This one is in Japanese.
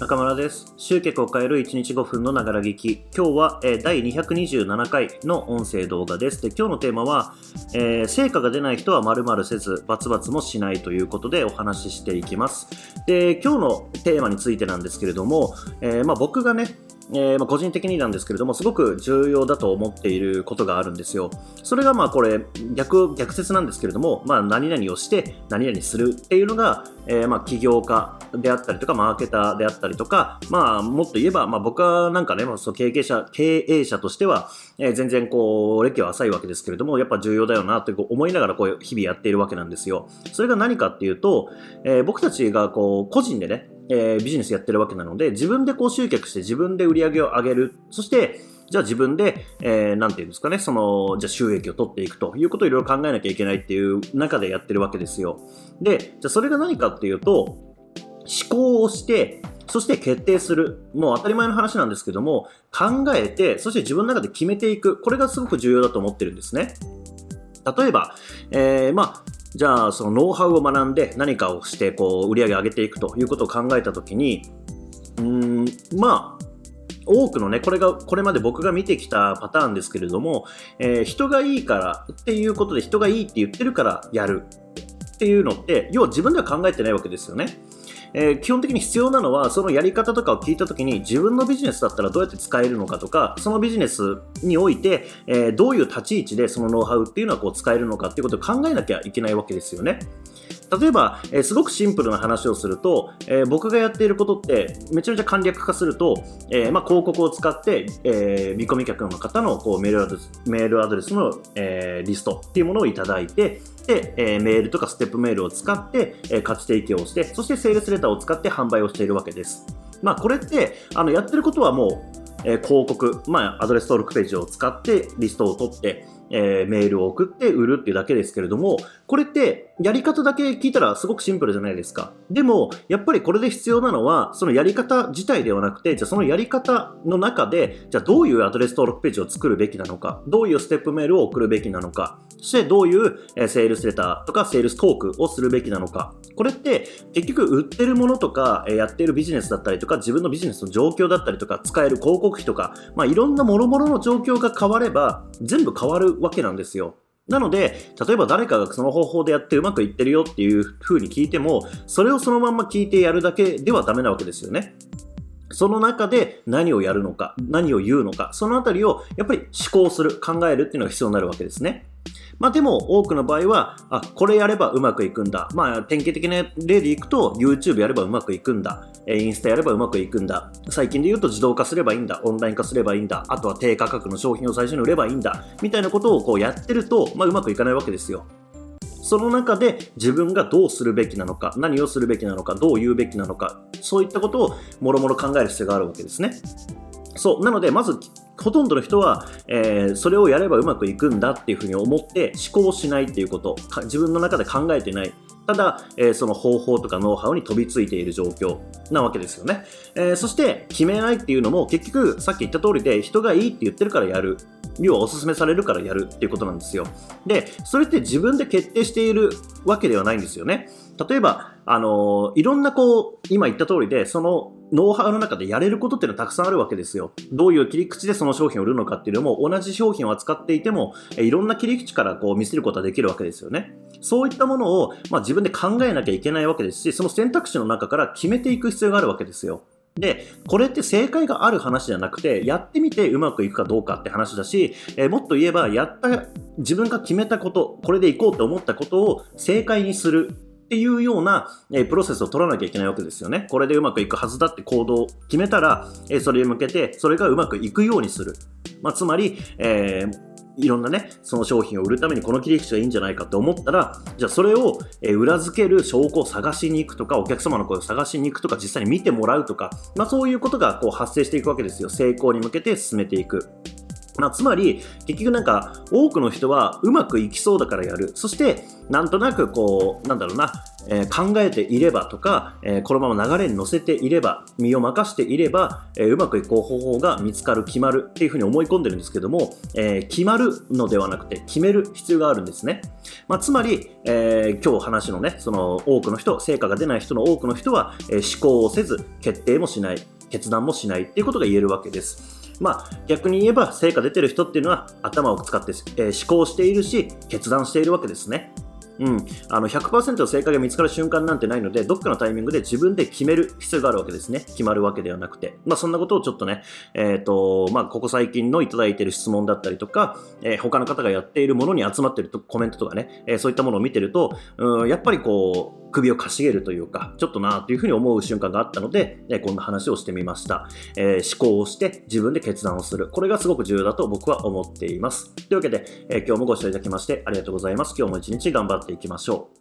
中村です。集客を変える1日5分のながら聞き。今日は、えー第227回の音声動画です。で、今日のテーマは、えー成果が出ない人は〇〇せず、バツバツもしないということでお話ししていきます。で、今日のテーマについてなんですけれども、えーまあ、僕がね、えーまあ、個人的になんですけれども、すごく重要だと思っていることがあるんですよ。それがまあこれ逆、逆説なんですけれども、まあ、何々をして何々するっていうのが、えーまあ起業家であったりとか、マーケターであったりとか、まあ、もっと言えば、まあ、僕はなんかね、まあ、そう経営者、経営者としては、えー全然こう、歴は浅いわけですけれども、やっぱ重要だよなとこう思いながらこう日々やっているわけなんですよ。それが何かっていうと、えー僕たちがこう、個人でね、えービジネスやってるわけなので、自分でこう集客して自分で売り上げを上げる。そして、じゃあ自分で、えーなんていうんですかね、その、じゃあ収益を取っていくということをいろいろ考えなきゃいけないっていう中でやってるわけですよ。で、じゃあそれが何かっていうと、思考をして、そして決定する。もう当たり前の話なんですけども、考えて、そして自分の中で決めていく。これがすごく重要だと思ってるんですね。例えば、えーまあ、じゃあそのノウハウを学んで何かをしてこう売り上げ上げていくということを考えた時に、うん、まあ、多くのね、これが、これまで僕が見てきたパターンですけれども、えー人がいいからっていうことで人がいいって言ってるからやるっていうのって、要は自分では考えてないわけですよね。えー基本的に必要なのは、そのやり方とかを聞いた時に、自分のビジネスだったらどうやって使えるのかとか、そのビジネスにおいて、えーどういう立ち位置でそのノウハウっていうのはこう使えるのかっていうことを考えなきゃいけないわけですよね。例えば、えーすごくシンプルな話をすると、えー僕がやっていることってめちゃめちゃ簡略化すると、えーまあ、広告を使って、えー見込み客の方のこうメールアドレスメールアドレスの、えーリストっていうものをいただいてで、えーメールとかステップメールを使って、えー価値提供をしてそしてセールスレターを使って販売をしているわけです。まあ、これってあのやってることはもう、え広告、まあ、アドレス登録ページを使ってリストを取って、えーメールを送って売るっていうだけですけれども、これってやり方だけ聞いたらすごくシンプルじゃないですか。でも、やっぱりこれで必要なのは、そのやり方自体ではなくて、じゃあそのやり方の中で、じゃあどういうアドレス登録ページを作るべきなのか、どういうステップメールを送るべきなのか、そしてどういうセールスレターとかセールストークをするべきなのか。これって結局売ってるものとか、やっているビジネスだったりとか、自分のビジネスの状況だったりとか、使える広告費とか、まあいろんな諸々の状況が変われば、全部変わるわけなんですよ。なので、例えば誰かがその方法でやってうまくいってるよっていうふうに聞いても、それをそのまま聞いてやるだけではダメなわけですよね。その中で何をやるのか、何を言うのか、そのあたりをやっぱり思考する、考えるっていうのが必要になるわけですね。まあでも多くの場合は、あ、これやればうまくいくんだ。まあ典型的な例でいくと、YouTube やればうまくいくんだ。インスタやればうまくいくんだ。最近で言うと自動化すればいいんだ。オンライン化すればいいんだ。あとは低価格の商品を最初に売ればいいんだ。みたいなことをこうやってると、まあうまくいかないわけですよ。その中で自分がどうするべきなのか、何をするべきなのか、どう言うべきなのか、そういったことをもろもろ考える必要があるわけですね。そう。なので、まず、ほとんどの人は、えーそれをやればうまくいくんだっていうふうに思って思考しないっていうこと、自分の中で考えてない。ただ、えーその方法とかノウハウに飛びついている状況なわけですよね。えーそして、決めないっていうのも結局、さっき言った通りで、人がいいって言ってるからやる。要はおすすめされるからやるっていうことなんですよ。で、それって自分で決定しているわけではないんですよね。例えば、あのいろんなこう、今言った通りで、そのノウハウの中でやれることっていうのはたくさんあるわけですよ。どういう切り口でその商品を売るのかっていうのも、同じ商品を扱っていても、いろんな切り口からこう見せることはできるわけですよね。そういったものを、まあ、自分で考えなきゃいけないわけですし、その選択肢の中から決めていく必要があるわけですよ。で、これって正解がある話じゃなくて、やってみてうまくいくかどうかって話だし、えもっと言えば、やった、自分が決めたこと、これでいこうと思ったことを正解にするっていうような、えプロセスを取らなきゃいけないわけですよね。これでうまくいくはずだって行動を決めたら、えそれに向けて、それがうまくいくようにする。まあ、つまり、えーいろんなね、その商品を売るためにこの切り口がいいんじゃないかって思ったら、じゃあそれを裏付ける証拠を探しに行くとか、お客様の声を探しに行くとか、実際に見てもらうとか、まあそういうことがこう発生していくわけですよ。成功に向けて進めていく。ま、つまり、結局なんか、多くの人はうまくいきそうだからやる。そして、なんとなくこう、なんだろうな、えー、考えていればとか、えー、このまま流れに乗せていれば、身を任していれば、えー、うまくいこう方法が見つかる、決まるっていうふうに思い込んでるんですけども、え決まるのではなくて、決める必要があるんですね。まあ、つまり、え今日話のね、その多くの人、成果が出ない人の多くの人は、え思考をせず、決定もしない、決断もしないっていうことが言えるわけです。まあ、逆に言えば成果出てる人っていうのは頭を使って、えー、思考しているし決断しているわけですね。うん、あの100%の正解が見つかる瞬間なんてないので、どっかのタイミングで自分で決める必要があるわけですね。決まるわけではなくて。まあそんなことをちょっとね、えっ、ー、と、まあここ最近のいただいている質問だったりとか、えー、他の方がやっているものに集まっているコメントとかね、えー、そういったものを見てると、うん、やっぱりこう、首をかしげるというか、ちょっとなというふうに思う瞬間があったので、えこんな話をしてみました、えー、思考をして自分で決断をする。これがすごく重要だと僕は思っています。というわけで、え、今日もご視聴いただきましてありがとうございます。今日も一日頑張っていきましょう。